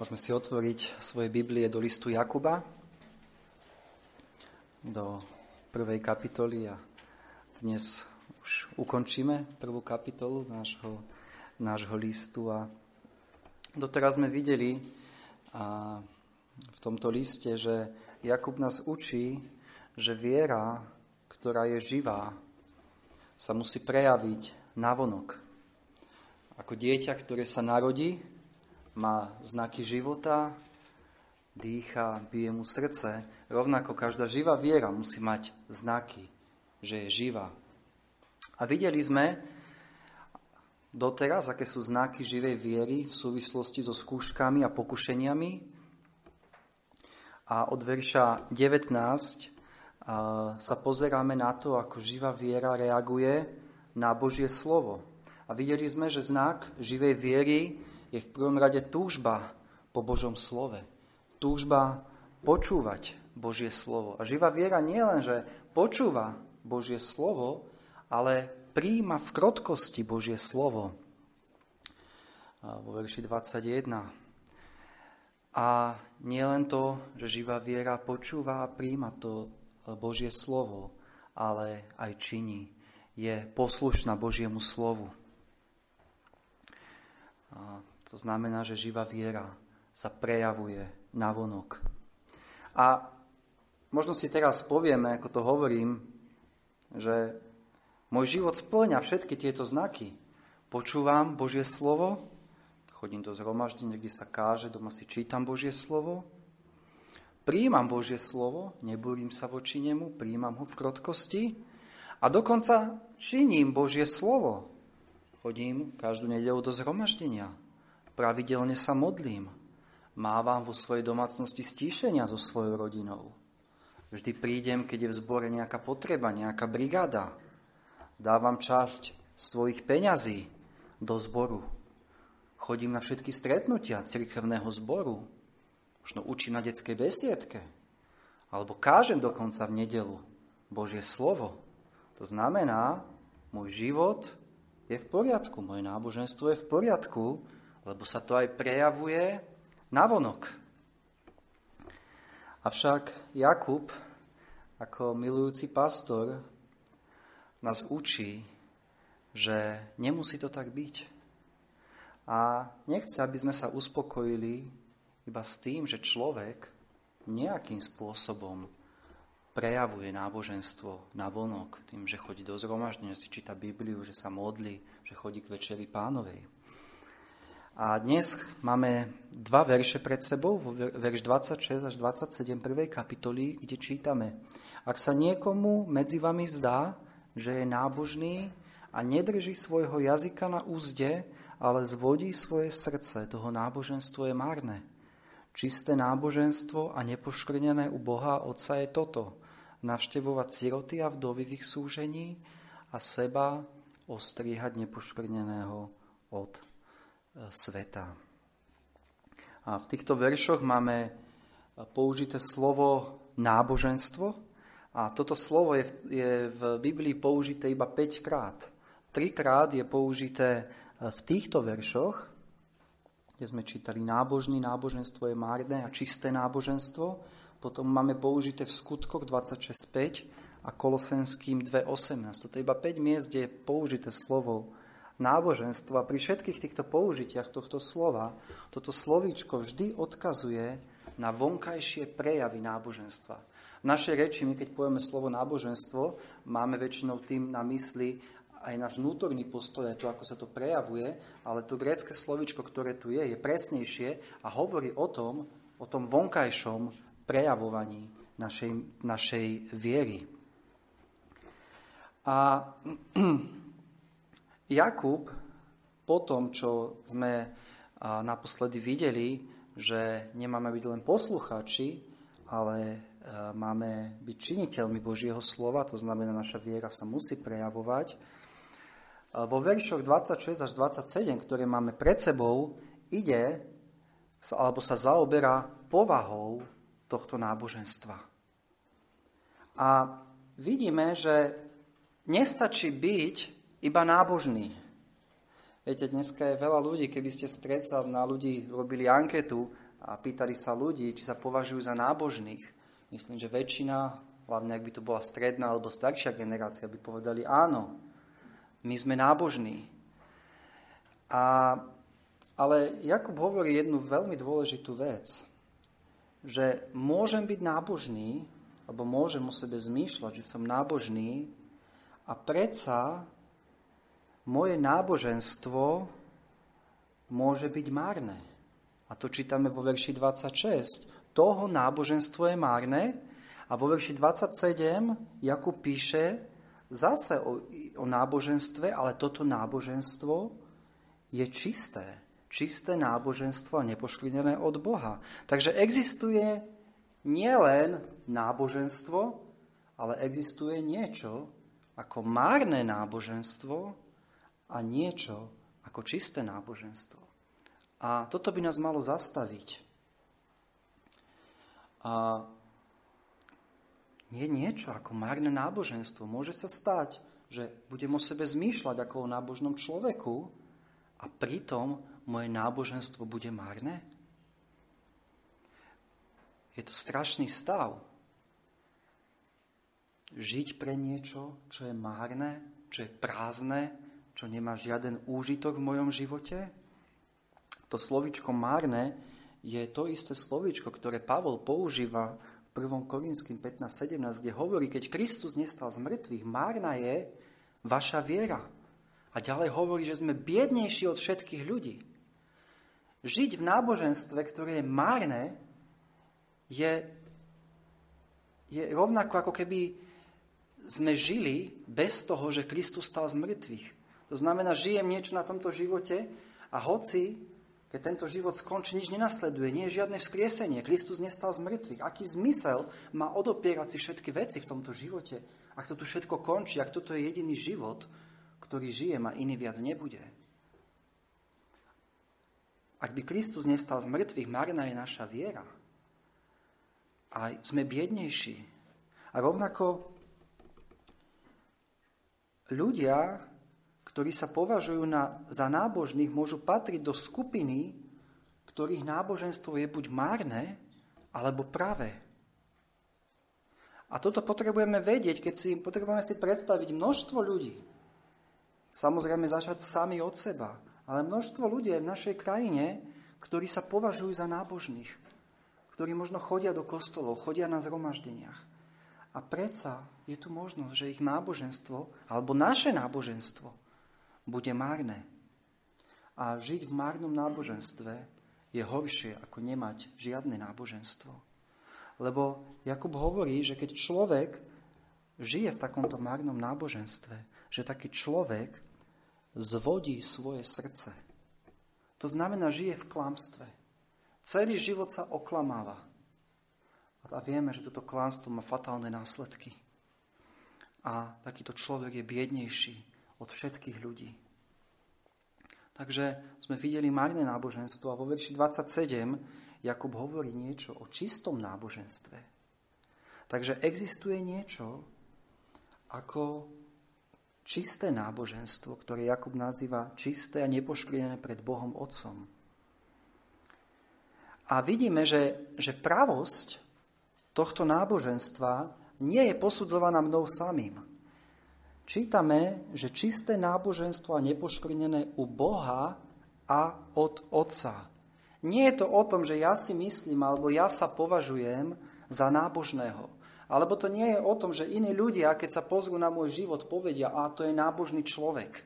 Môžeme si otvoriť svoje Biblie do listu Jakuba, do prvej kapitoly a dnes už ukončíme prvú kapitolu nášho, nášho listu a doteraz sme videli a v tomto liste, že Jakub nás učí, že viera, ktorá je živá, sa musí prejaviť navonok. Ako dieťa, ktoré sa narodí, má znaky života, dýcha, bije mu srdce. Rovnako každá živá viera musí mať znaky, že je živá. A videli sme doteraz, aké sú znaky živej viery v súvislosti so skúškami a pokušeniami. A od verša 19 sa pozeráme na to, ako živá viera reaguje na Božie slovo. A videli sme, že znak živej viery je v prvom rade túžba po Božom slove. Túžba počúvať Božie slovo. A živá viera nie len, že počúva Božie slovo, ale príjima v krotkosti Božie slovo. Vo verši 21. A nie len to, že živá viera počúva a príjima to Božie slovo, ale aj činí. Je poslušná Božiemu slovu. To znamená, že živá viera sa prejavuje navonok. A možno si teraz povieme, ako to hovorím, že môj život splňa všetky tieto znaky. Počúvam Božie slovo, chodím do zhromaždenia, kde sa káže, doma si čítam Božie slovo, príjmam Božie slovo, nebúrim sa voči nemu, príjmam ho v krotkosti a dokonca činím Božie slovo. Chodím každú nedelu do zhromaždenia, Pravidelne sa modlím. Mávam vo svojej domácnosti stíšenia so svojou rodinou. Vždy prídem, keď je v zbore nejaká potreba, nejaká brigáda. Dávam časť svojich peňazí do zboru. Chodím na všetky stretnutia cirkevného zboru. Možno učím na detskej besiedke. Alebo kážem dokonca v nedelu Božie slovo. To znamená, môj život je v poriadku, moje náboženstvo je v poriadku, lebo sa to aj prejavuje navonok. Avšak Jakub, ako milujúci pastor, nás učí, že nemusí to tak byť. A nechce, aby sme sa uspokojili iba s tým, že človek nejakým spôsobom prejavuje náboženstvo na vonok, tým, že chodí do zhromaždenia, si číta Bibliu, že sa modlí, že chodí k večeri pánovej. A dnes máme dva verše pred sebou, verš 26 až 27 prvej kapitoly, kde čítame. Ak sa niekomu medzi vami zdá, že je nábožný a nedrží svojho jazyka na úzde, ale zvodí svoje srdce, toho náboženstvo je márne. Čisté náboženstvo a nepoškrnené u Boha Otca je toto. Navštevovať siroty a vdovy v ich súžení a seba ostriehať nepoškrneného od sveta. A v týchto veršoch máme použité slovo náboženstvo a toto slovo je v, je v Biblii použité iba 5 krát. Trikrát je použité v týchto veršoch, kde sme čítali nábožný, náboženstvo je márne a čisté náboženstvo. Potom máme použité v skutkoch 26.5 a kolosenským 2.18. Toto je iba 5 miest, kde je použité slovo náboženstvo a pri všetkých týchto použitiach tohto slova, toto slovíčko vždy odkazuje na vonkajšie prejavy náboženstva. V našej reči, my keď povieme slovo náboženstvo, máme väčšinou tým na mysli aj náš vnútorný postoj, to, ako sa to prejavuje, ale to grécke slovičko, ktoré tu je, je presnejšie a hovorí o tom, o tom vonkajšom prejavovaní našej, našej viery. A Jakub, po tom, čo sme naposledy videli, že nemáme byť len poslucháči, ale e, máme byť činiteľmi Božieho slova, to znamená, naša viera sa musí prejavovať. Vo veršoch 26 až 27, ktoré máme pred sebou, ide alebo sa zaoberá povahou tohto náboženstva. A vidíme, že nestačí byť iba nábožný. Viete, dneska je veľa ľudí, keby ste strecali na ľudí, robili anketu, a pýtali sa ľudí, či sa považujú za nábožných. Myslím, že väčšina, hlavne ak by to bola stredná alebo staršia generácia, by povedali áno, my sme nábožní. A, ale Jakub hovorí jednu veľmi dôležitú vec, že môžem byť nábožný, alebo môžem o sebe zmýšľať, že som nábožný a predsa moje náboženstvo môže byť márne. A to čítame vo verši 26. Toho náboženstvo je márne a vo verši 27 Jakub píše zase o, o náboženstve, ale toto náboženstvo je čisté. Čisté náboženstvo a nepošklinené od Boha. Takže existuje nielen náboženstvo, ale existuje niečo ako márne náboženstvo a niečo ako čisté náboženstvo. A toto by nás malo zastaviť. A nie niečo ako márne náboženstvo. Môže sa stať, že budem o sebe zmýšľať ako o nábožnom človeku a pritom moje náboženstvo bude márne? Je to strašný stav. Žiť pre niečo, čo je márne, čo je prázdne, čo nemá žiaden úžitok v mojom živote? To slovičko márne je to isté slovičko, ktoré Pavol používa v 1. Korinským 15.17, kde hovorí, keď Kristus nestal z mŕtvych, márna je vaša viera. A ďalej hovorí, že sme biednejší od všetkých ľudí. Žiť v náboženstve, ktoré je márne, je, je rovnako ako keby sme žili bez toho, že Kristus stal z mŕtvych. To znamená, žijem niečo na tomto živote a hoci keď tento život skončí, nič nenasleduje, nie je žiadne vzkriesenie. Kristus nestal z mŕtvych. Aký zmysel má odopierať si všetky veci v tomto živote, ak to tu všetko končí, ak toto je jediný život, ktorý žijem a iný viac nebude? Ak by Kristus nestal z mŕtvych, marná je naša viera. A sme biednejší. A rovnako ľudia, ktorí sa považujú na, za nábožných, môžu patriť do skupiny, ktorých náboženstvo je buď márne, alebo pravé. A toto potrebujeme vedieť, keď si potrebujeme si predstaviť množstvo ľudí. Samozrejme začať sami od seba, ale množstvo ľudí v našej krajine, ktorí sa považujú za nábožných, ktorí možno chodia do kostolov, chodia na zhromaždeniach. A predsa je tu možnosť, že ich náboženstvo, alebo naše náboženstvo, bude márne. A žiť v márnom náboženstve je horšie, ako nemať žiadne náboženstvo. Lebo Jakub hovorí, že keď človek žije v takomto márnom náboženstve, že taký človek zvodí svoje srdce. To znamená, žije v klamstve. Celý život sa oklamáva. A vieme, že toto klamstvo má fatálne následky. A takýto človek je biednejší od všetkých ľudí. Takže sme videli marné náboženstvo a vo verši 27 Jakub hovorí niečo o čistom náboženstve. Takže existuje niečo ako čisté náboženstvo, ktoré Jakub nazýva čisté a nepoškvrnené pred Bohom Otcom. A vidíme, že, že pravosť tohto náboženstva nie je posudzovaná mnou samým čítame, že čisté náboženstvo a nepoškvrnené u Boha a od Otca. Nie je to o tom, že ja si myslím alebo ja sa považujem za nábožného. Alebo to nie je o tom, že iní ľudia, keď sa pozrú na môj život, povedia, a to je nábožný človek.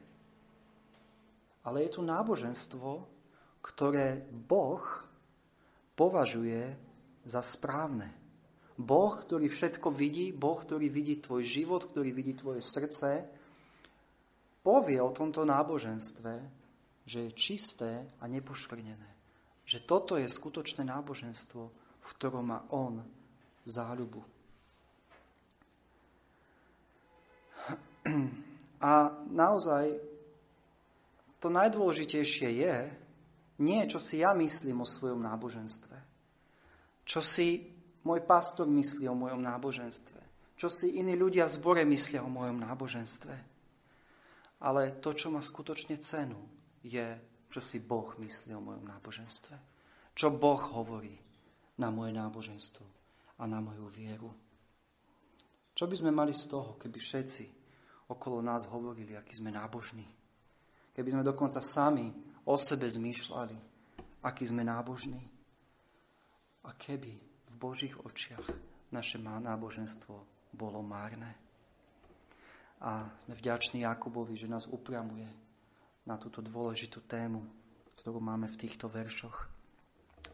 Ale je tu náboženstvo, ktoré Boh považuje za správne. Boh, ktorý všetko vidí, Boh, ktorý vidí tvoj život, ktorý vidí tvoje srdce, povie o tomto náboženstve, že je čisté a nepoškvrnené. Že toto je skutočné náboženstvo, v ktorom má On záľubu. A naozaj to najdôležitejšie je, nie čo si ja myslím o svojom náboženstve. Čo si môj pastor myslí o mojom náboženstve. Čo si iní ľudia v zbore myslia o mojom náboženstve. Ale to, čo má skutočne cenu, je, čo si Boh myslí o mojom náboženstve. Čo Boh hovorí na moje náboženstvo a na moju vieru. Čo by sme mali z toho, keby všetci okolo nás hovorili, aký sme nábožní? Keby sme dokonca sami o sebe zmýšľali, aký sme nábožní? A keby v Božích očiach naše náboženstvo bolo márne? A sme vďační Jakubovi, že nás upriamuje na túto dôležitú tému, ktorú máme v týchto veršoch.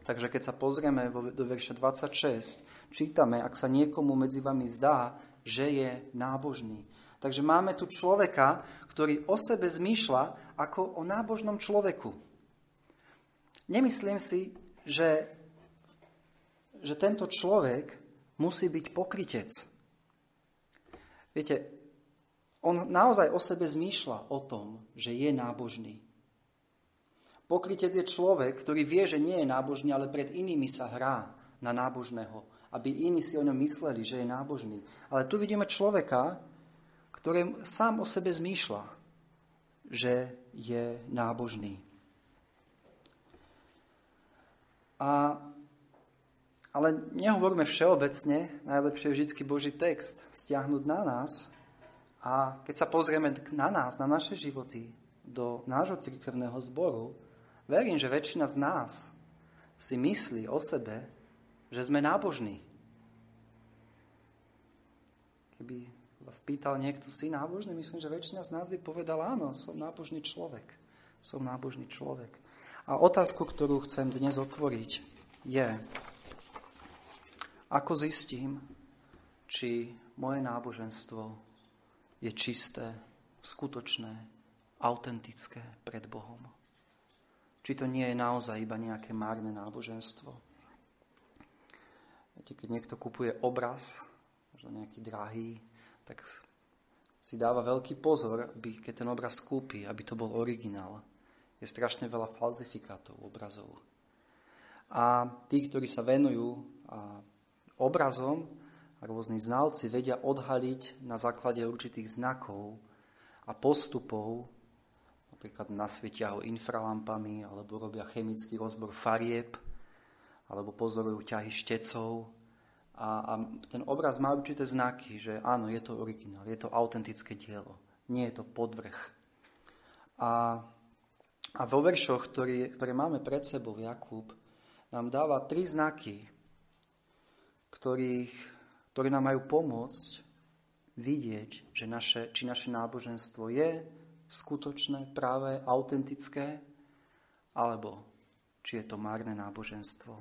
Takže keď sa pozrieme do verša 26, čítame, ak sa niekomu medzi vami zdá, že je nábožný. Takže máme tu človeka, ktorý o sebe zmýšľa ako o nábožnom človeku. Nemyslím si, že, že tento človek musí byť pokrytec. Viete, on naozaj o sebe zmýšľa o tom, že je nábožný. Pokrytec je človek, ktorý vie, že nie je nábožný, ale pred inými sa hrá na nábožného, aby iní si o ňom mysleli, že je nábožný. Ale tu vidíme človeka, ktorý sám o sebe zmýšľa, že je nábožný. A, ale nehovoríme všeobecne, najlepšie je vždy Boží text stiahnuť na nás. A keď sa pozrieme na nás, na naše životy, do nášho cirkevného zboru, Verím, že väčšina z nás si myslí o sebe, že sme nábožní. Keby vás pýtal niekto, si nábožný, myslím, že väčšina z nás by povedala, áno, som nábožný človek. Som nábožný človek. A otázku, ktorú chcem dnes otvoriť, je, ako zistím, či moje náboženstvo je čisté, skutočné, autentické pred Bohom. Či to nie je naozaj iba nejaké márne náboženstvo. Viete, keď niekto kupuje obraz, možno nejaký drahý, tak si dáva veľký pozor, aby, keď ten obraz kúpi, aby to bol originál. Je strašne veľa falzifikátov obrazov. A tí, ktorí sa venujú obrazom, rôzni znalci vedia odhaliť na základe určitých znakov a postupov napríklad nasvietia ho infralampami, alebo robia chemický rozbor farieb, alebo pozorujú ťahy štecov. A, a ten obraz má určité znaky, že áno, je to originál, je to autentické dielo, nie je to podvrh. A, a vo veršoch, ktorý, ktoré máme pred sebou, Jakub nám dáva tri znaky, ktorých, ktoré nám majú pomôcť vidieť, že naše, či naše náboženstvo je skutočné, práve, autentické, alebo či je to márne náboženstvo.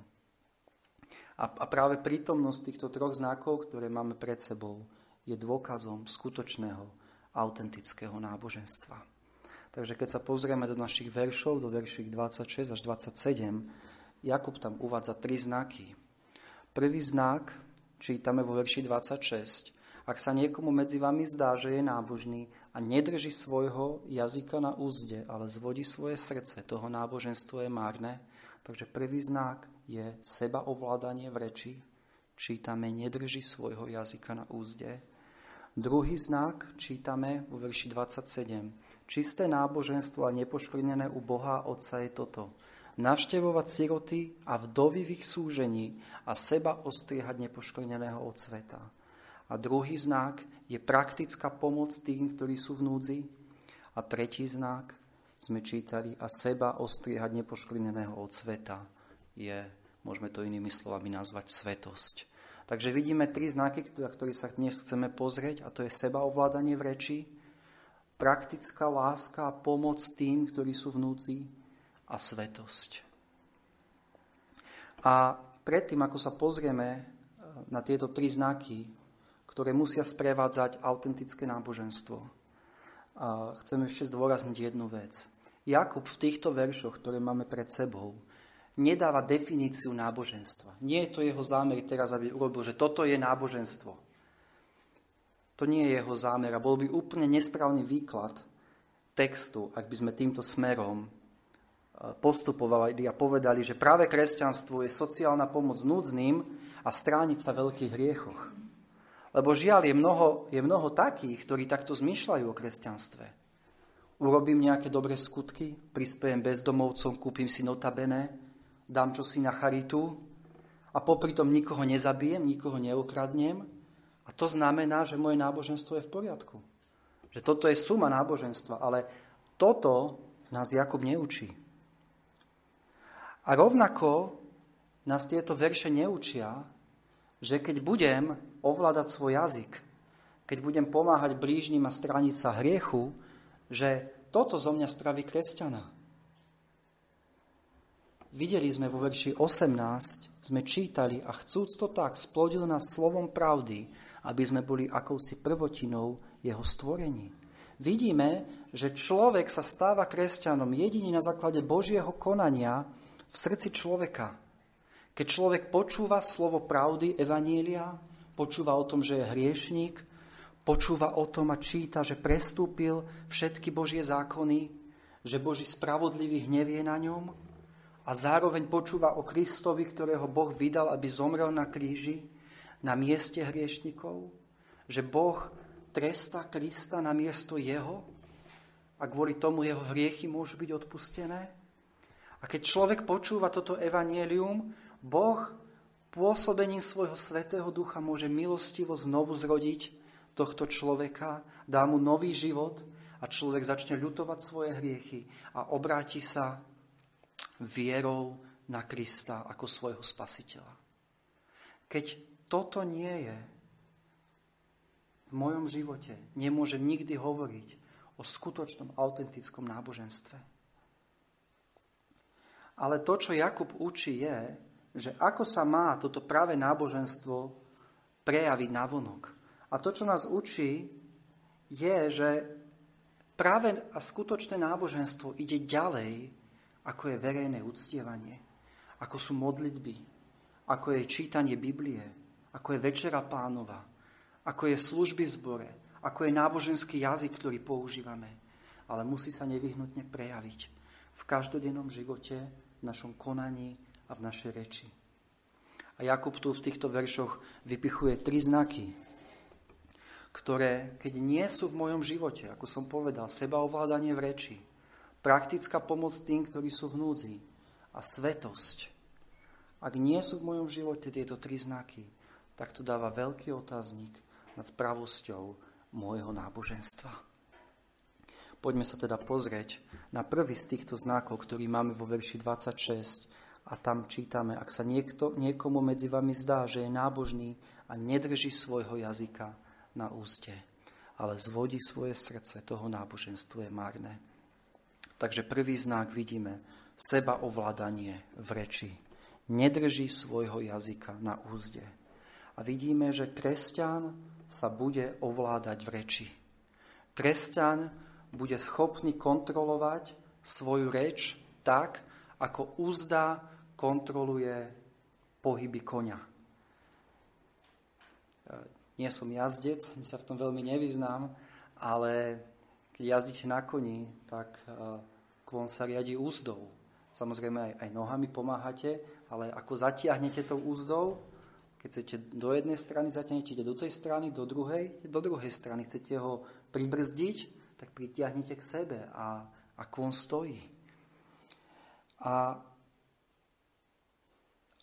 A, a práve prítomnosť týchto troch znakov, ktoré máme pred sebou, je dôkazom skutočného, autentického náboženstva. Takže keď sa pozrieme do našich veršov, do verších 26 až 27, Jakub tam uvádza tri znaky. Prvý znak čítame vo verši 26. Ak sa niekomu medzi vami zdá, že je nábožný a nedrží svojho jazyka na úzde, ale zvodí svoje srdce, toho náboženstvo je márne. Takže prvý znak je sebaovládanie v reči. Čítame, nedrží svojho jazyka na úzde. Druhý znak čítame vo verši 27. Čisté náboženstvo a nepoškvrnené u Boha Otca je toto. Navštevovať siroty a vdovy v ich súžení a seba ostriehať nepoškvrneného od sveta. A druhý znak je praktická pomoc tým, ktorí sú v núdzi. A tretí znak sme čítali a seba ostriehať nepoškvrneného od sveta je, môžeme to inými slovami nazvať, svetosť. Takže vidíme tri znaky, ktoré sa dnes chceme pozrieť a to je seba ovládanie v reči, praktická láska a pomoc tým, ktorí sú v núdzi a svetosť. A predtým, ako sa pozrieme na tieto tri znaky, ktoré musia sprevádzať autentické náboženstvo. A chcem ešte zdôrazniť jednu vec. Jakub v týchto veršoch, ktoré máme pred sebou, nedáva definíciu náboženstva. Nie je to jeho zámer teraz, aby urobil, že toto je náboženstvo. To nie je jeho zámer a bol by úplne nesprávny výklad textu, ak by sme týmto smerom postupovali a povedali, že práve kresťanstvo je sociálna pomoc núdznym a strániť sa veľkých hriechoch. Lebo žiaľ, je mnoho, je mnoho takých, ktorí takto zmýšľajú o kresťanstve. Urobím nejaké dobré skutky, prispiejem bezdomovcom, kúpim si notabene dám čosi na charitu a popri tom nikoho nezabijem, nikoho neukradnem. A to znamená, že moje náboženstvo je v poriadku. Že toto je suma náboženstva, ale toto nás Jakub neučí. A rovnako nás tieto verše neučia, že keď budem ovládať svoj jazyk, keď budem pomáhať blížnym a straniť sa hriechu, že toto zo mňa spraví kresťana. Videli sme vo verši 18, sme čítali a chcúc to tak, splodil nás slovom pravdy, aby sme boli akousi prvotinou jeho stvorení. Vidíme, že človek sa stáva kresťanom jedine na základe Božieho konania v srdci človeka. Keď človek počúva slovo pravdy, evanília, počúva o tom, že je hriešník, počúva o tom a číta, že prestúpil všetky Božie zákony, že Boží spravodlivý hnev je na ňom a zároveň počúva o Kristovi, ktorého Boh vydal, aby zomrel na kríži na mieste hriešnikov, že Boh trestá Krista na miesto jeho a kvôli tomu jeho hriechy môžu byť odpustené. A keď človek počúva toto evanielium, Boh pôsobením svojho svetého ducha môže milostivo znovu zrodiť tohto človeka, dá mu nový život a človek začne ľutovať svoje hriechy a obráti sa vierou na Krista ako svojho spasiteľa. Keď toto nie je v mojom živote, nemôžem nikdy hovoriť o skutočnom, autentickom náboženstve. Ale to, čo Jakub učí, je, že ako sa má toto práve náboženstvo prejaviť na vonok. A to, čo nás učí, je, že práve a skutočné náboženstvo ide ďalej, ako je verejné uctievanie, ako sú modlitby, ako je čítanie Biblie, ako je Večera pánova, ako je služby v zbore, ako je náboženský jazyk, ktorý používame. Ale musí sa nevyhnutne prejaviť v každodennom živote, v našom konaní a v našej reči. A Jakub tu v týchto veršoch vypichuje tri znaky, ktoré, keď nie sú v mojom živote, ako som povedal, sebaovládanie v reči, praktická pomoc tým, ktorí sú v núdzi a svetosť, ak nie sú v mojom živote tieto tri znaky, tak to dáva veľký otáznik nad pravosťou môjho náboženstva. Poďme sa teda pozrieť na prvý z týchto znakov, ktorý máme vo verši 26 a tam čítame, ak sa niekto, niekomu medzi vami zdá, že je nábožný a nedrží svojho jazyka, na úste, ale zvodí svoje srdce, toho náboženstvo je márne. Takže prvý znak vidíme seba ovládanie v reči. Nedrží svojho jazyka na úzde. A vidíme, že kresťan sa bude ovládať v reči. Kresťan bude schopný kontrolovať svoju reč tak, ako úzda kontroluje pohyby konia nie som jazdec, sa v tom veľmi nevyznám, ale keď jazdíte na koni, tak e, kvon sa riadi úzdou. Samozrejme aj, aj nohami pomáhate, ale ako zatiahnete tou úzdou, keď chcete do jednej strany, zatiahnete do tej strany, do druhej, do druhej strany. Chcete ho pribrzdiť, tak pritiahnete k sebe a, a kvon stojí. A,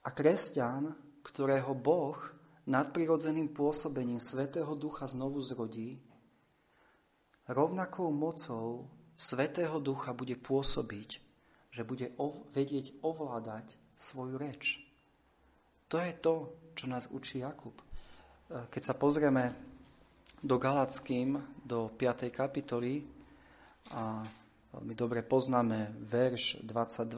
a kresťan, ktorého Boh nadprirodzeným pôsobením Svetého Ducha znovu zrodí, rovnakou mocou Svetého Ducha bude pôsobiť, že bude ov- vedieť ovládať svoju reč. To je to, čo nás učí Jakub. E, keď sa pozrieme do Galackým, do 5. kapitoly, a Veľmi dobre poznáme verš 22,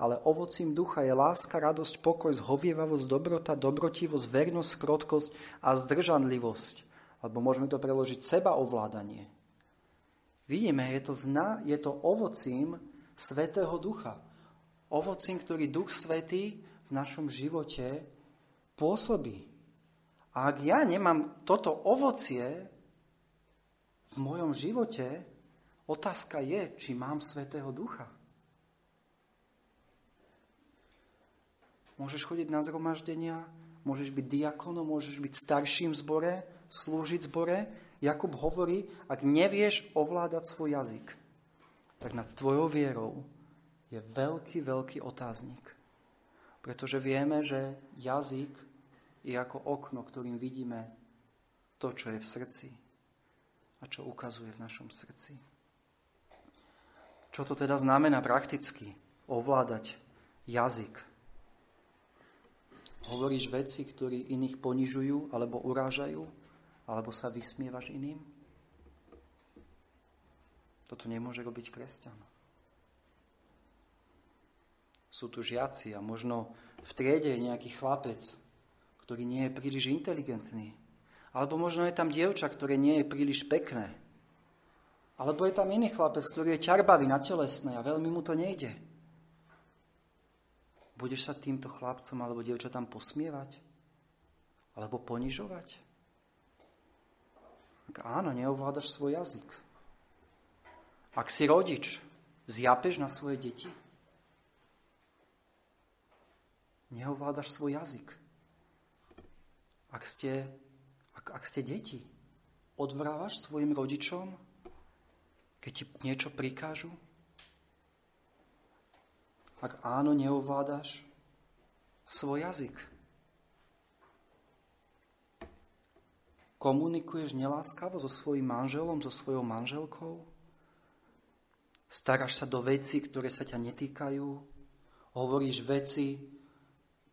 ale ovocím ducha je láska, radosť, pokoj, zhovievavosť, dobrota, dobrotivosť, vernosť, krotkosť a zdržanlivosť. Alebo môžeme to preložiť seba ovládanie. Vidíme, je to, zna, je to ovocím Svetého Ducha. Ovocím, ktorý Duch Svetý v našom živote pôsobí. A ak ja nemám toto ovocie v mojom živote, Otázka je, či mám Svetého Ducha. Môžeš chodiť na zhromaždenia, môžeš byť diakonom, môžeš byť starším v zbore, slúžiť v zbore. Jakub hovorí, ak nevieš ovládať svoj jazyk, tak nad tvojou vierou je veľký, veľký otáznik. Pretože vieme, že jazyk je ako okno, ktorým vidíme to, čo je v srdci a čo ukazuje v našom srdci. Čo to teda znamená prakticky? Ovládať jazyk. Hovoríš veci, ktorí iných ponižujú alebo urážajú, alebo sa vysmievaš iným? Toto nemôže robiť kresťan sú tu žiaci a možno v triede nejaký chlapec, ktorý nie je príliš inteligentný. Alebo možno je tam dievča, ktoré nie je príliš pekné. Alebo je tam iný chlapec, ktorý je ťarbavý na telesné a veľmi mu to nejde. Budeš sa týmto chlapcom alebo dievčatám posmievať? Alebo ponižovať? Ak áno, neovládaš svoj jazyk. Ak si rodič, zjapeš na svoje deti? neovládaš svoj jazyk. Ak ste, ak, ak ste deti, odvrávaš svojim rodičom, keď ti niečo prikážu? Ak áno, neovládaš svoj jazyk. Komunikuješ neláskavo so svojím manželom, so svojou manželkou? Staráš sa do veci, ktoré sa ťa netýkajú? Hovoríš veci,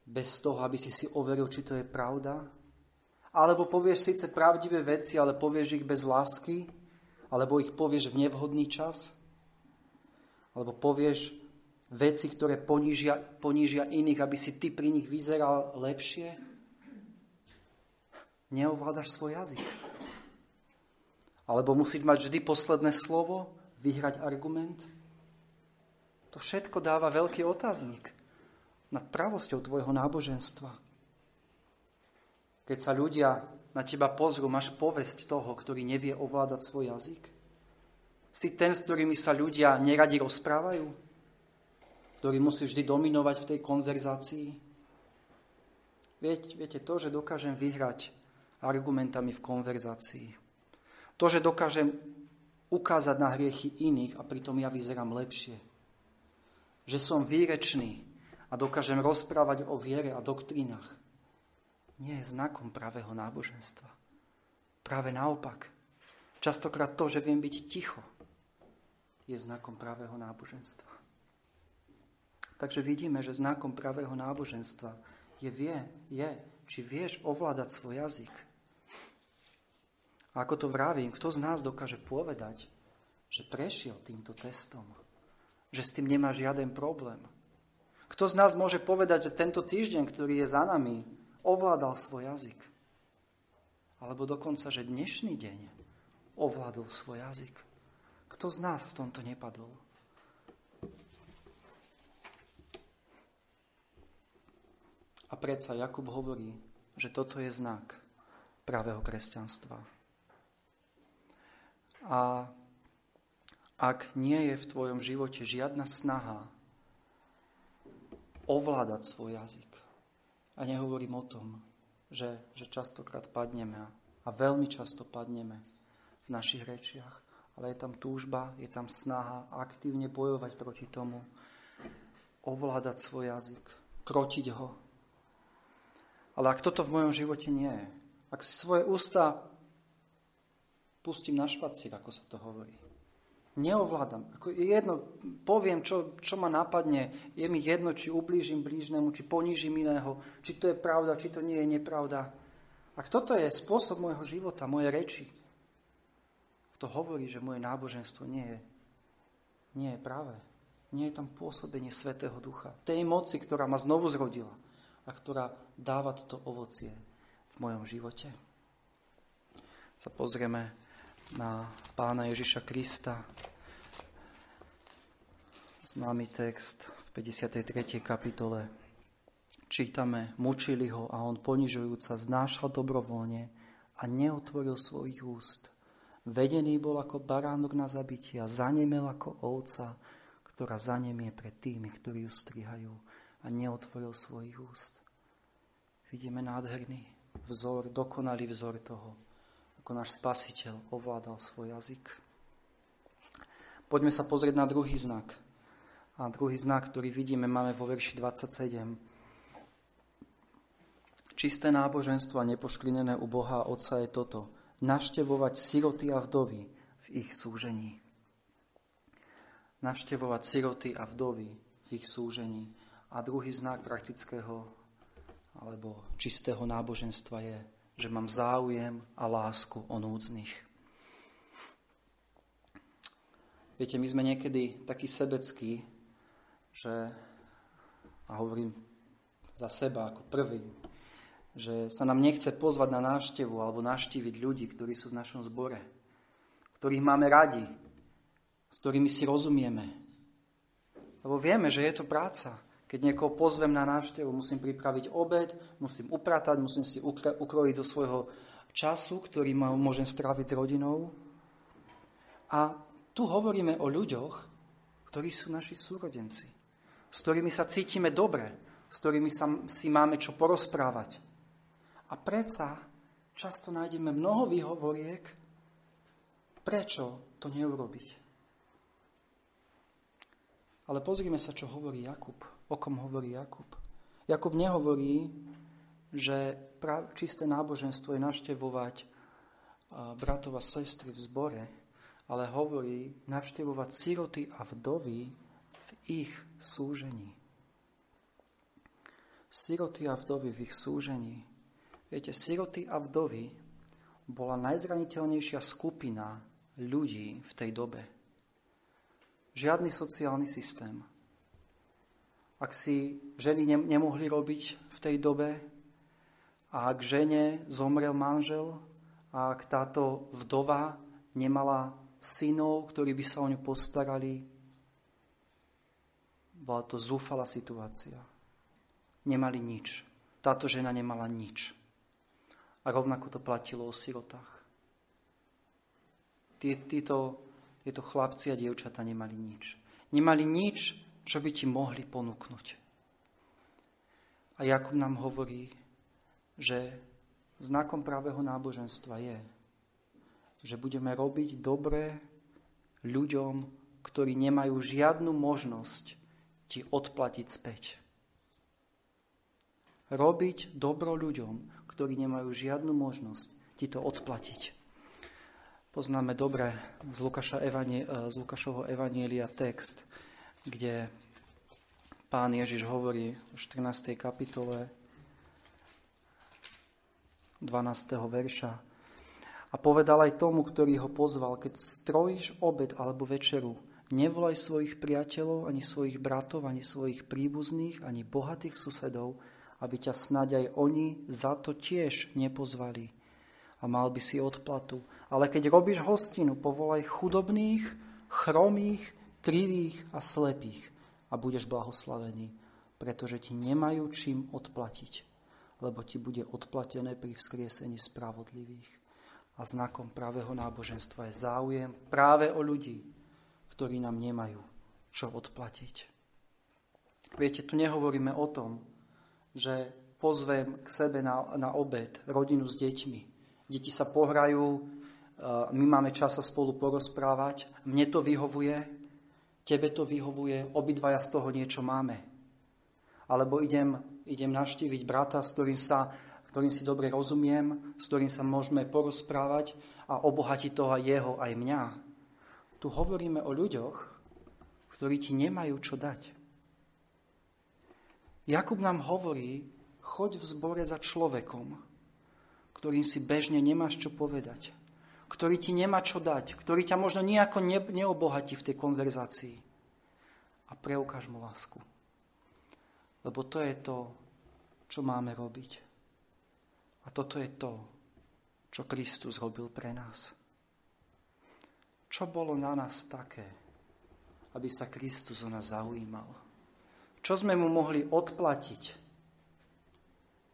bez toho, aby si si overil, či to je pravda? Alebo povieš síce pravdivé veci, ale povieš ich bez lásky? Alebo ich povieš v nevhodný čas? Alebo povieš veci, ktoré ponížia, ponížia iných, aby si ty pri nich vyzeral lepšie? Neovládaš svoj jazyk. Alebo musíš mať vždy posledné slovo, vyhrať argument? To všetko dáva veľký otáznik nad pravosťou tvojho náboženstva. Keď sa ľudia na teba pozrú, máš povesť toho, ktorý nevie ovládať svoj jazyk? Si ten, s ktorými sa ľudia neradi rozprávajú? Ktorý musí vždy dominovať v tej konverzácii? Viete, viete, to, že dokážem vyhrať argumentami v konverzácii, to, že dokážem ukázať na hriechy iných a pritom ja vyzerám lepšie, že som výrečný, a dokážem rozprávať o viere a doktrínach, nie je znakom pravého náboženstva. Práve naopak. Častokrát to, že viem byť ticho, je znakom pravého náboženstva. Takže vidíme, že znakom pravého náboženstva je, vie, je či vieš ovládať svoj jazyk. A ako to vravím, kto z nás dokáže povedať, že prešiel týmto testom, že s tým nemá žiaden problém, kto z nás môže povedať, že tento týždeň, ktorý je za nami, ovládal svoj jazyk? Alebo dokonca, že dnešný deň ovládol svoj jazyk? Kto z nás v tomto nepadol? A predsa Jakub hovorí, že toto je znak pravého kresťanstva. A ak nie je v tvojom živote žiadna snaha ovládať svoj jazyk. A nehovorím o tom, že, že častokrát padneme a, veľmi často padneme v našich rečiach, ale je tam túžba, je tam snaha aktívne bojovať proti tomu, ovládať svoj jazyk, krotiť ho. Ale ak toto v mojom živote nie je, ak si svoje ústa pustím na špacík, ako sa to hovorí, Neovládam. Ako je jedno, poviem, čo, čo ma napadne. Je mi jedno, či ublížim blížnemu, či ponížim iného, či to je pravda, či to nie je nepravda. Ak toto je spôsob môjho života, moje reči, kto hovorí, že moje náboženstvo nie je, nie je pravé. Nie je tam pôsobenie Svetého Ducha. Tej moci, ktorá ma znovu zrodila a ktorá dáva toto ovocie v mojom živote. Sa pozrieme na pána Ježiša Krista. Známy text v 53. kapitole. Čítame, mučili ho a on ponižujúca znášal dobrovoľne a neotvoril svojich úst. Vedený bol ako baránok na zabitie a zanemel ako ovca, ktorá zanemie pred tými, ktorí ju strihajú a neotvoril svojich úst. Vidíme nádherný vzor, dokonalý vzor toho, ako náš spasiteľ ovládal svoj jazyk. Poďme sa pozrieť na druhý znak. A druhý znak, ktorý vidíme, máme vo verši 27. Čisté náboženstvo a nepošklinené u Boha Otca je toto. Naštevovať siroty a vdovy v ich súžení. Naštevovať siroty a vdovy v ich súžení. A druhý znak praktického alebo čistého náboženstva je, že mám záujem a lásku o núdznych. Viete, my sme niekedy takí sebeckí, že, a hovorím za seba ako prvý, že sa nám nechce pozvať na návštevu alebo naštíviť ľudí, ktorí sú v našom zbore, ktorých máme radi, s ktorými si rozumieme. Lebo vieme, že je to práca. Keď niekoho pozvem na návštevu, musím pripraviť obed, musím upratať, musím si ukrojiť do svojho času, ktorý môžem stráviť s rodinou. A tu hovoríme o ľuďoch, ktorí sú naši súrodenci, s ktorými sa cítime dobre, s ktorými sa, si máme čo porozprávať, a predsa často nájdeme mnoho výhovoriek, prečo to neurobiť. Ale pozrime sa, čo hovorí Jakub. O kom hovorí Jakub. Jakub nehovorí, že čisté náboženstvo je naštevovať bratov a sestry v zbore, ale hovorí navštevovať siroty a vdovy v ich súžení. Siroty a vdovy v ich súžení. Viete, siroty a vdovy bola najzraniteľnejšia skupina ľudí v tej dobe. Žiadny sociálny systém. Ak si ženy nemohli robiť v tej dobe a ak žene zomrel manžel a ak táto vdova nemala synov, ktorí by sa o ňu postarali, bola to zúfala situácia. Nemali nič. Táto žena nemala nič. A rovnako to platilo o sirotách. Títo, títo chlapci a dievčata nemali nič. Nemali nič, čo by ti mohli ponúknuť. A Jakub nám hovorí, že znakom pravého náboženstva je, že budeme robiť dobre ľuďom, ktorí nemajú žiadnu možnosť ti odplatiť späť. Robiť dobro ľuďom, ktorí nemajú žiadnu možnosť ti to odplatiť. Poznáme dobre z, Lukáša evanie, z Lukášovho evanielia text, kde pán Ježiš hovorí v 14. kapitole 12. verša a povedal aj tomu, ktorý ho pozval, keď strojíš obed alebo večeru, nevolaj svojich priateľov, ani svojich bratov, ani svojich príbuzných, ani bohatých susedov, aby ťa snáď aj oni za to tiež nepozvali a mal by si odplatu. Ale keď robíš hostinu, povolaj chudobných, chromých, krivých a slepých a budeš blahoslavený, pretože ti nemajú čím odplatiť, lebo ti bude odplatené pri vzkriesení spravodlivých. A znakom pravého náboženstva je záujem práve o ľudí, ktorí nám nemajú čo odplatiť. Viete, tu nehovoríme o tom, že pozvem k sebe na, na obed rodinu s deťmi. Deti sa pohrajú, e, my máme čas sa spolu porozprávať, mne to vyhovuje, tebe to vyhovuje, obidvaja z toho niečo máme. Alebo idem, idem navštíviť brata, s ktorým, sa, ktorým si dobre rozumiem, s ktorým sa môžeme porozprávať a obohatiť to aj jeho, aj mňa. Tu hovoríme o ľuďoch, ktorí ti nemajú čo dať. Jakub nám hovorí, choď v zbore za človekom, ktorým si bežne nemáš čo povedať, ktorý ti nemá čo dať, ktorý ťa možno nejako ne, neobohatí v tej konverzácii. A preukáž mu lásku. Lebo to je to, čo máme robiť. A toto je to, čo Kristus robil pre nás. Čo bolo na nás také, aby sa Kristus o nás zaujímal? Čo sme mu mohli odplatiť?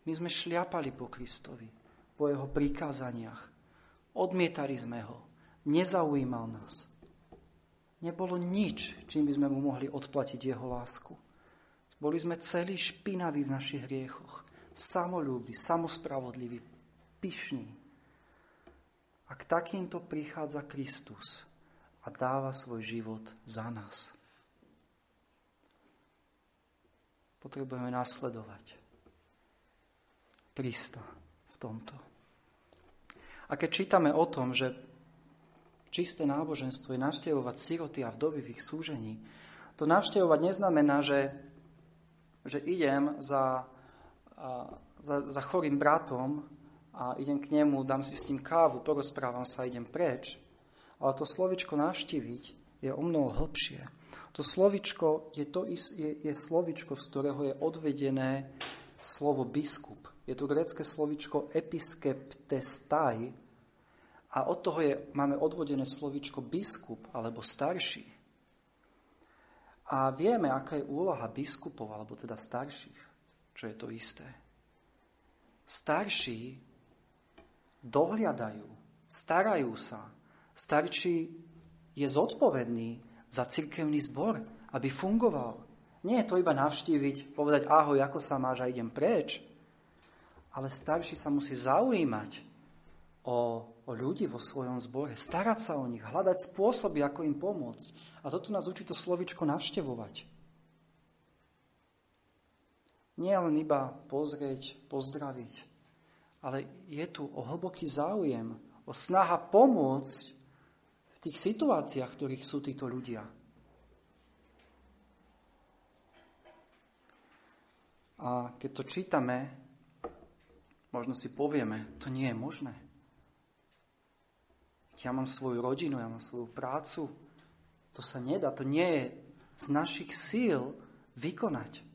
My sme šliapali po Kristovi, po jeho prikázaniach. Odmietali sme ho. Nezaujímal nás. Nebolo nič, čím by sme mu mohli odplatiť jeho lásku. Boli sme celí špinaví v našich hriechoch. Samolúbi, samospravodliví, pyšní. A k takýmto prichádza Kristus a dáva svoj život za nás. potrebujeme nasledovať. Krista v tomto. A keď čítame o tom, že čisté náboženstvo je navštevovať siroty a vdovy v ich súžení, to navštevovať neznamená, že, že idem za, za, za chorým bratom a idem k nemu, dám si s ním kávu, porozprávam sa a idem preč. Ale to slovičko navštíviť je o mnoho hlbšie. To slovičko je, to, je, je slovičko, z ktorého je odvedené slovo biskup. Je to grecké slovičko episkeptestai a od toho je, máme odvodené slovičko biskup alebo starší. A vieme, aká je úloha biskupov, alebo teda starších, čo je to isté. Starší dohliadajú, starajú sa. Starší je zodpovedný za cirkevný zbor, aby fungoval. Nie je to iba navštíviť, povedať ahoj, ako sa máš a idem preč. Ale starší sa musí zaujímať o, o ľudí vo svojom zbore, starať sa o nich, hľadať spôsoby, ako im pomôcť. A toto nás učí to slovičko navštevovať. Nie len iba pozrieť, pozdraviť, ale je tu o hlboký záujem, o snaha pomôcť v tých situáciách, v ktorých sú títo ľudia. A keď to čítame, možno si povieme, to nie je možné. Ja mám svoju rodinu, ja mám svoju prácu. To sa nedá, to nie je z našich síl vykonať.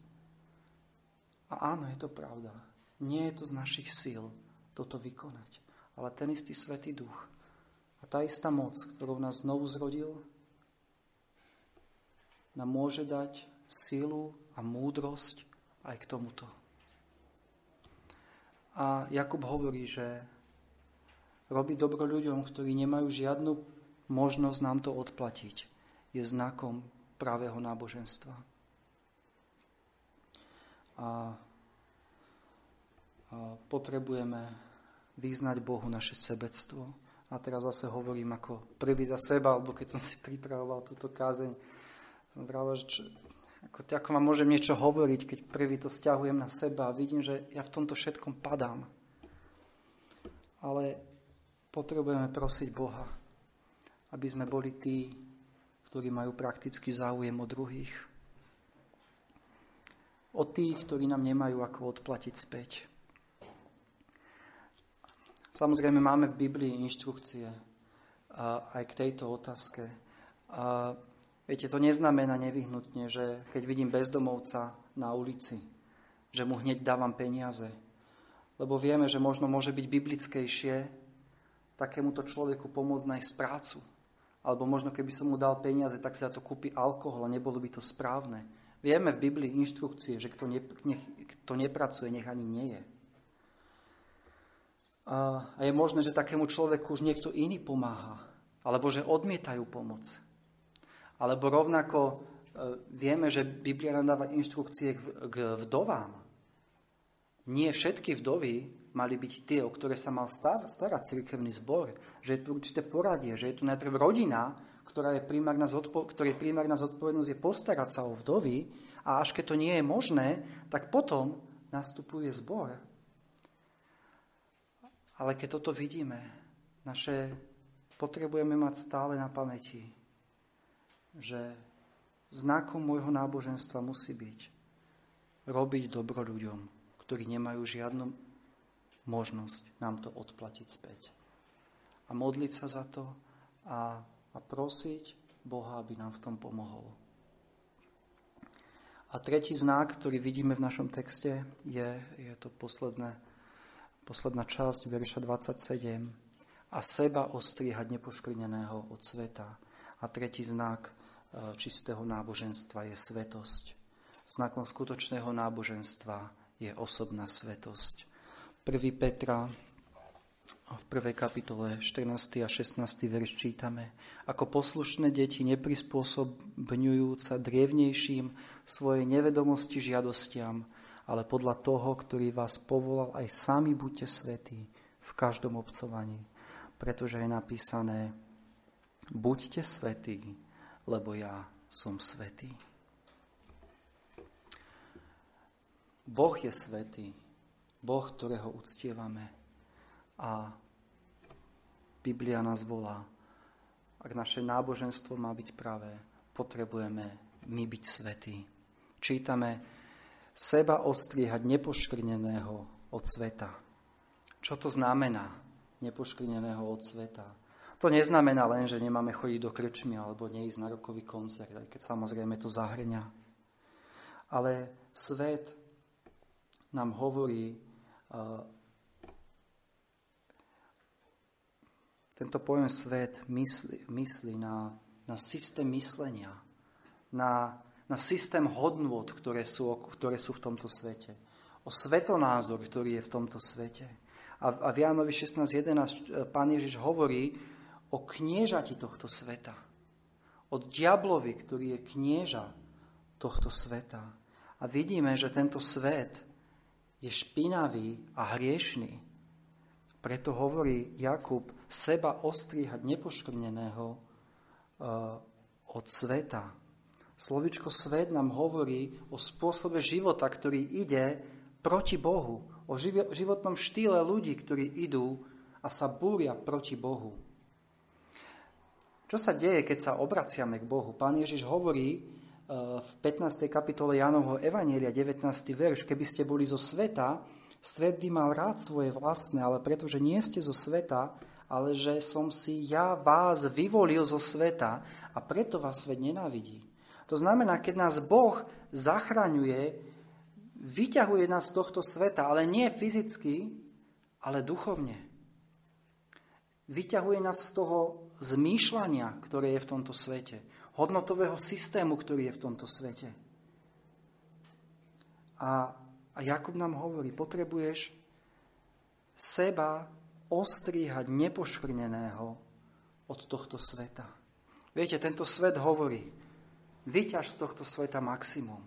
A áno, je to pravda. Nie je to z našich síl toto vykonať. Ale ten istý Svetý Duch a tá istá moc, ktorou nás znovu zrodil, nám môže dať silu a múdrosť aj k tomuto. A Jakub hovorí, že robiť dobro ľuďom, ktorí nemajú žiadnu možnosť nám to odplatiť, je znakom pravého náboženstva. A potrebujeme vyznať Bohu naše sebectvo. A teraz zase hovorím ako prvý za seba, alebo keď som si pripravoval túto kázeň, som vravel, že ako, ako vám môžem niečo hovoriť, keď prvý to stiahujem na seba a vidím, že ja v tomto všetkom padám. Ale potrebujeme prosiť Boha, aby sme boli tí, ktorí majú praktický záujem o druhých. O tých, ktorí nám nemajú ako odplatiť späť. Samozrejme máme v Biblii inštrukcie aj k tejto otázke. Viete, to neznamená nevyhnutne, že keď vidím bezdomovca na ulici, že mu hneď dávam peniaze. Lebo vieme, že možno môže byť biblickejšie takémuto človeku pomôcť nájsť prácu. Alebo možno keby som mu dal peniaze, tak sa to kúpi alkohol a nebolo by to správne. Vieme v Biblii inštrukcie, že kto, ne, nech, kto nepracuje, nech ani nie je. A je možné, že takému človeku už niekto iný pomáha, alebo že odmietajú pomoc. Alebo rovnako e, vieme, že Biblia nám dáva inštrukcie k vdovám. Nie všetky vdovy mali byť tie, o ktoré sa mal starať cirkevný zbor. Že je tu určité poradie, že je tu najprv rodina, ktorá je primárna, zodpo- ktorej primárna zodpovednosť je postarať sa o vdovy a až keď to nie je možné, tak potom nastupuje zbor ale keď toto vidíme, naše potrebujeme mať stále na pamäti, že znakom môjho náboženstva musí byť robiť dobro ľuďom, ktorí nemajú žiadnu možnosť nám to odplatiť späť. A modliť sa za to a, a prosiť Boha, aby nám v tom pomohol. A tretí znak, ktorý vidíme v našom texte, je, je to posledné posledná časť verša 27, a seba ostriehať nepoškvrneného od sveta. A tretí znak čistého náboženstva je svetosť. Znakom skutočného náboženstva je osobná svetosť. 1. Petra v 1. kapitole 14. a 16. verš čítame Ako poslušné deti neprispôsobňujúca drievnejším svojej nevedomosti žiadostiam, ale podľa toho, ktorý vás povolal, aj sami buďte svetí v každom obcovaní. Pretože je napísané, buďte svetí, lebo ja som svetý. Boh je svetý Boh, ktorého uctievame. A Biblia nás volá. Ak naše náboženstvo má byť pravé, potrebujeme my byť svetí. Čítame seba ostrihať nepoškrneného od sveta. Čo to znamená nepoškrneného od sveta? To neznamená len, že nemáme chodiť do krčmy alebo neísť na rokový koncert, aj keď samozrejme to zahrňa. Ale svet nám hovorí, uh, tento pojem svet myslí, myslí na, na systém myslenia, na, na systém hodnôt, ktoré sú, ktoré sú v tomto svete, o svetonázor, ktorý je v tomto svete. A, v Jánovi 16.11 e, pán Ježiš hovorí o kniežati tohto sveta. O diablovi, ktorý je knieža tohto sveta. A vidíme, že tento svet je špinavý a hriešný. Preto hovorí Jakub seba ostríhať nepoškrneného uh, od sveta. Slovičko svet nám hovorí o spôsobe života, ktorý ide proti Bohu, o životnom štýle ľudí, ktorí idú a sa búria proti Bohu. Čo sa deje, keď sa obraciame k Bohu? Pán Ježiš hovorí e, v 15. kapitole Jánovho Evanielia, 19. verš, keby ste boli zo sveta, svet by mal rád svoje vlastné, ale pretože nie ste zo sveta, ale že som si ja vás vyvolil zo sveta a preto vás svet nenávidí. To znamená, keď nás Boh zachraňuje, vyťahuje nás z tohto sveta, ale nie fyzicky, ale duchovne. Vyťahuje nás z toho zmýšľania, ktoré je v tomto svete, hodnotového systému, ktorý je v tomto svete. A, a Jakub nám hovorí, potrebuješ seba ostríhať nepošvrneného od tohto sveta. Viete, tento svet hovorí, vyťaž z tohto sveta maximum.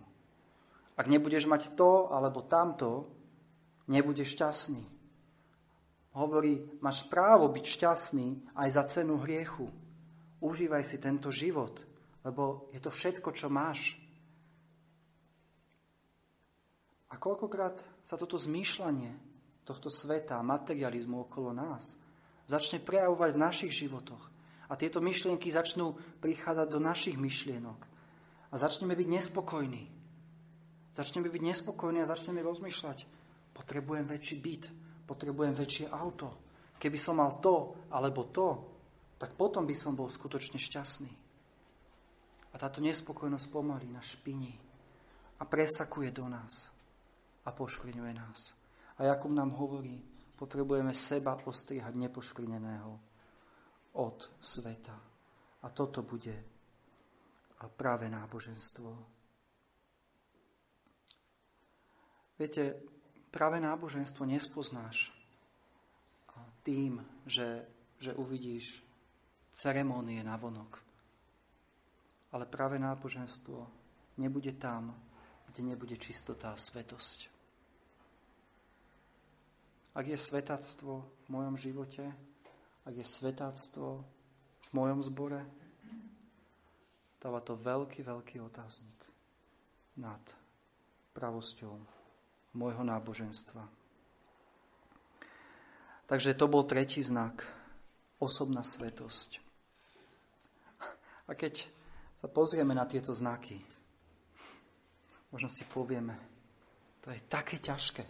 Ak nebudeš mať to alebo tamto, nebudeš šťastný. Hovorí, máš právo byť šťastný aj za cenu hriechu. Užívaj si tento život, lebo je to všetko, čo máš. A koľkokrát sa toto zmýšľanie tohto sveta, materializmu okolo nás začne prejavovať v našich životoch. A tieto myšlienky začnú prichádzať do našich myšlienok. A začneme byť nespokojní. Začneme byť nespokojní a začneme rozmýšľať. Potrebujem väčší byt, potrebujem väčšie auto. Keby som mal to alebo to, tak potom by som bol skutočne šťastný. A táto nespokojnosť pomaly na špiní a presakuje do nás a poškvrňuje nás. A Jakub nám hovorí, potrebujeme seba ostrihať nepoškvrneného od sveta. A toto bude práve náboženstvo. Viete, práve náboženstvo nespoznáš tým, že, že uvidíš ceremónie na vonok. Ale práve náboženstvo nebude tam, kde nebude čistota a svetosť. Ak je svetáctvo v mojom živote, ak je svetáctvo v mojom zbore, dáva to veľký, veľký otáznik nad pravosťou môjho náboženstva. Takže to bol tretí znak, osobná svetosť. A keď sa pozrieme na tieto znaky, možno si povieme, to je také ťažké.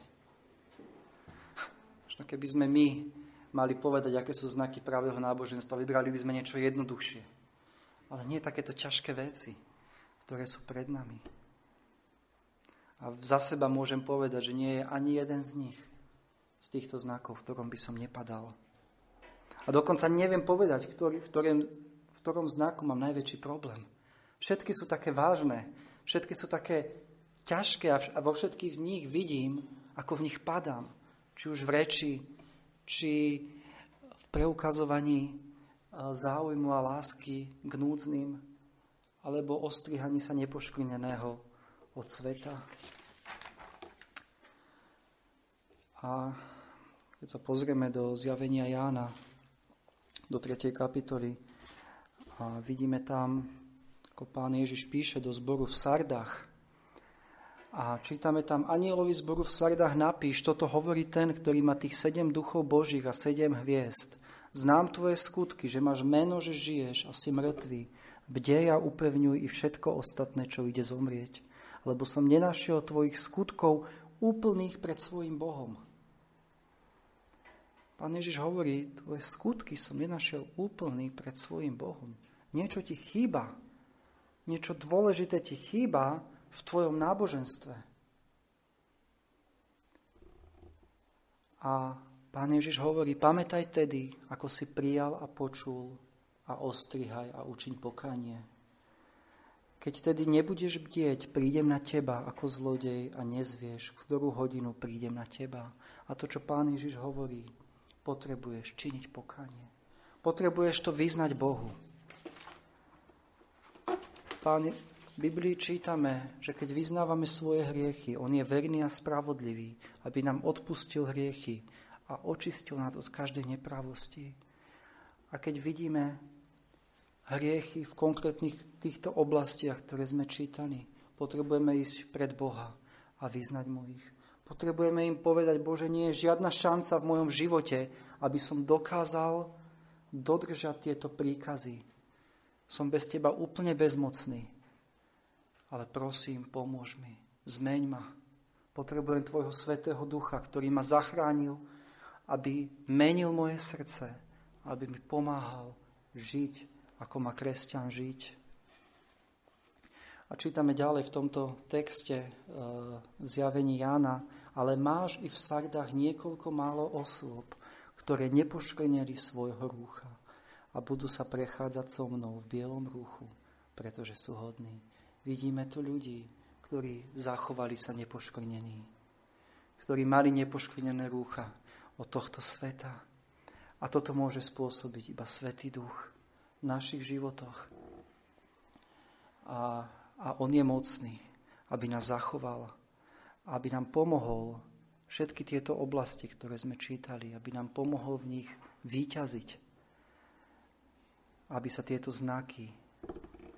Možno keby sme my mali povedať, aké sú znaky pravého náboženstva, vybrali by sme niečo jednoduchšie. Ale nie takéto ťažké veci, ktoré sú pred nami. A za seba môžem povedať, že nie je ani jeden z nich, z týchto znakov, v ktorom by som nepadal. A dokonca neviem povedať, ktorý, v, ktorém, v ktorom znaku mám najväčší problém. Všetky sú také vážne, všetky sú také ťažké a vo všetkých z nich vidím, ako v nich padám. Či už v reči, či v preukazovaní e, záujmu a lásky k núdznym, alebo ostrihaní sa nepoškvrneného od sveta. A keď sa pozrieme do zjavenia Jána, do 3. kapitoly, a vidíme tam, ako pán Ježiš píše do zboru v Sardách. A čítame tam, anielovi zboru v Sardách napíš, toto hovorí ten, ktorý má tých sedem duchov božích a sedem hviezd. Znám tvoje skutky, že máš meno, že žiješ a si mŕtvý. Bdej a upevňuj i všetko ostatné, čo ide zomrieť. Lebo som nenašiel tvojich skutkov úplných pred svojim Bohom. Pán Ježiš hovorí, tvoje skutky som nenašiel úplný pred svojim Bohom. Niečo ti chýba. Niečo dôležité ti chýba v tvojom náboženstve. A Pán Ježiš hovorí, pamätaj tedy, ako si prijal a počul a ostrihaj a učiň pokanie. Keď tedy nebudeš bdieť, prídem na teba ako zlodej a nezvieš, ktorú hodinu prídem na teba. A to, čo Pán Ježiš hovorí, potrebuješ činiť pokanie. Potrebuješ to vyznať Bohu. Pán, v Biblii čítame, že keď vyznávame svoje hriechy, On je verný a spravodlivý, aby nám odpustil hriechy a očistil nás od každej nepravosti. A keď vidíme hriechy v konkrétnych týchto oblastiach, ktoré sme čítali, potrebujeme ísť pred Boha a vyznať mu ich. Potrebujeme im povedať, Bože, nie je žiadna šanca v mojom živote, aby som dokázal dodržať tieto príkazy. Som bez Teba úplne bezmocný. Ale prosím, pomôž mi, zmeň ma. Potrebujem Tvojho Svetého Ducha, ktorý ma zachránil, aby menil moje srdce, aby mi pomáhal žiť, ako má kresťan žiť. A čítame ďalej v tomto texte e, v zjavení Jána, ale máš i v Sardách niekoľko málo osôb, ktoré nepoškreneli svojho rúcha a budú sa prechádzať so mnou v bielom rúchu, pretože sú hodní. Vidíme tu ľudí, ktorí zachovali sa nepoškvrnení, ktorí mali nepoškvrnené rúcha, od tohto sveta. A toto môže spôsobiť iba Svetý Duch našich životoch. A, a On je mocný, aby nás zachoval, aby nám pomohol všetky tieto oblasti, ktoré sme čítali, aby nám pomohol v nich výťaziť, aby sa tieto znaky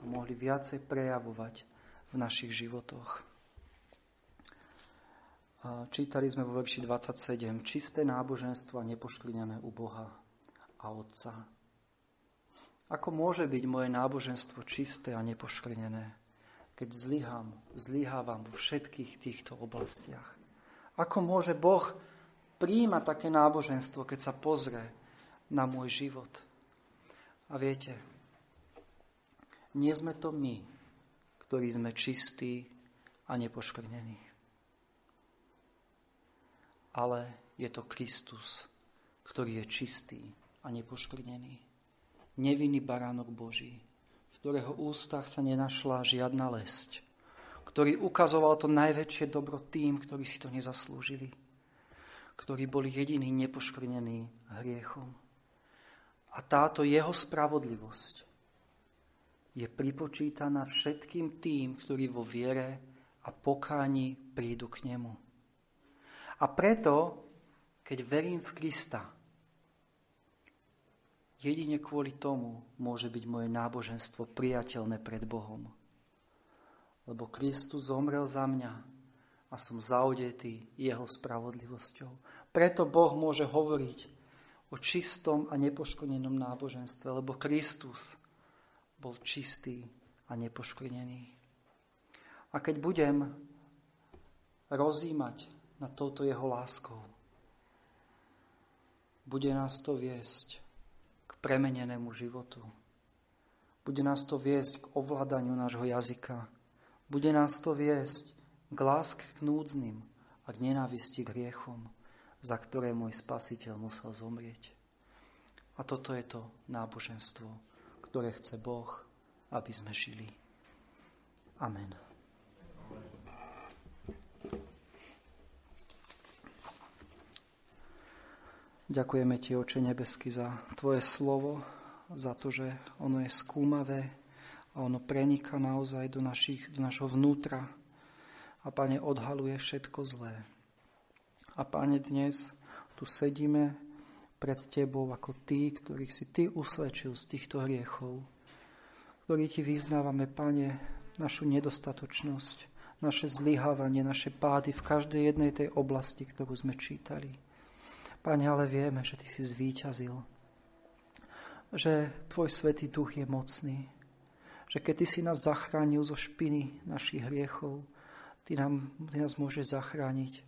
mohli viacej prejavovať v našich životoch. Čítali sme vo verši 27. Čisté náboženstvo a nepošklinené u Boha a Otca. Ako môže byť moje náboženstvo čisté a nepošklinené, keď zlyhám, zlyhávam vo všetkých týchto oblastiach? Ako môže Boh príjmať také náboženstvo, keď sa pozrie na môj život? A viete, nie sme to my, ktorí sme čistí a nepoškvrnení ale je to Kristus, ktorý je čistý a nepoškvrnený. Nevinný baránok Boží, v ktorého ústach sa nenašla žiadna lesť, ktorý ukazoval to najväčšie dobro tým, ktorí si to nezaslúžili, ktorí boli jediní nepoškvrnení hriechom. A táto jeho spravodlivosť je pripočítaná všetkým tým, ktorí vo viere a pokáni prídu k nemu. A preto, keď verím v Krista, jedine kvôli tomu môže byť moje náboženstvo priateľné pred Bohom. Lebo Kristus zomrel za mňa a som zaudetý jeho spravodlivosťou. Preto Boh môže hovoriť o čistom a nepoškodenom náboženstve, lebo Kristus bol čistý a nepoškodený. A keď budem rozímať nad touto jeho láskou. Bude nás to viesť premenenému životu. Bude nás to viesť k ovládaniu nášho jazyka. Bude nás to viesť k láske k núdznym a k nenávisti k hriechom, za ktoré môj spasiteľ musel zomrieť. A toto je to náboženstvo, ktoré chce Boh, aby sme žili. Amen. Ďakujeme Ti, Oče nebesky, za Tvoje slovo, za to, že ono je skúmavé a ono preniká naozaj do, našich, do našho vnútra a Pane, odhaluje všetko zlé. A Pane, dnes tu sedíme pred Tebou ako tí, ktorých si Ty usvedčil z týchto hriechov, ktorí Ti vyznávame, Pane, našu nedostatočnosť, naše zlyhávanie, naše pády v každej jednej tej oblasti, ktorú sme čítali. Pane, ale vieme, že Ty si zvíťazil, že Tvoj Svetý Duch je mocný, že keď Ty si nás zachránil zo špiny našich hriechov, Ty, nám, ty nás môžeš zachrániť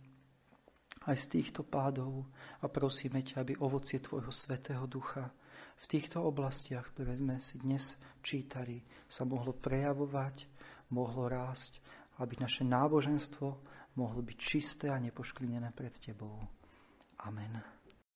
aj z týchto pádov a prosíme ťa, aby ovocie Tvojho Svetého Ducha v týchto oblastiach, ktoré sme si dnes čítali, sa mohlo prejavovať, mohlo rásť, aby naše náboženstvo mohlo byť čisté a nepošklinené pred Tebou. Amen.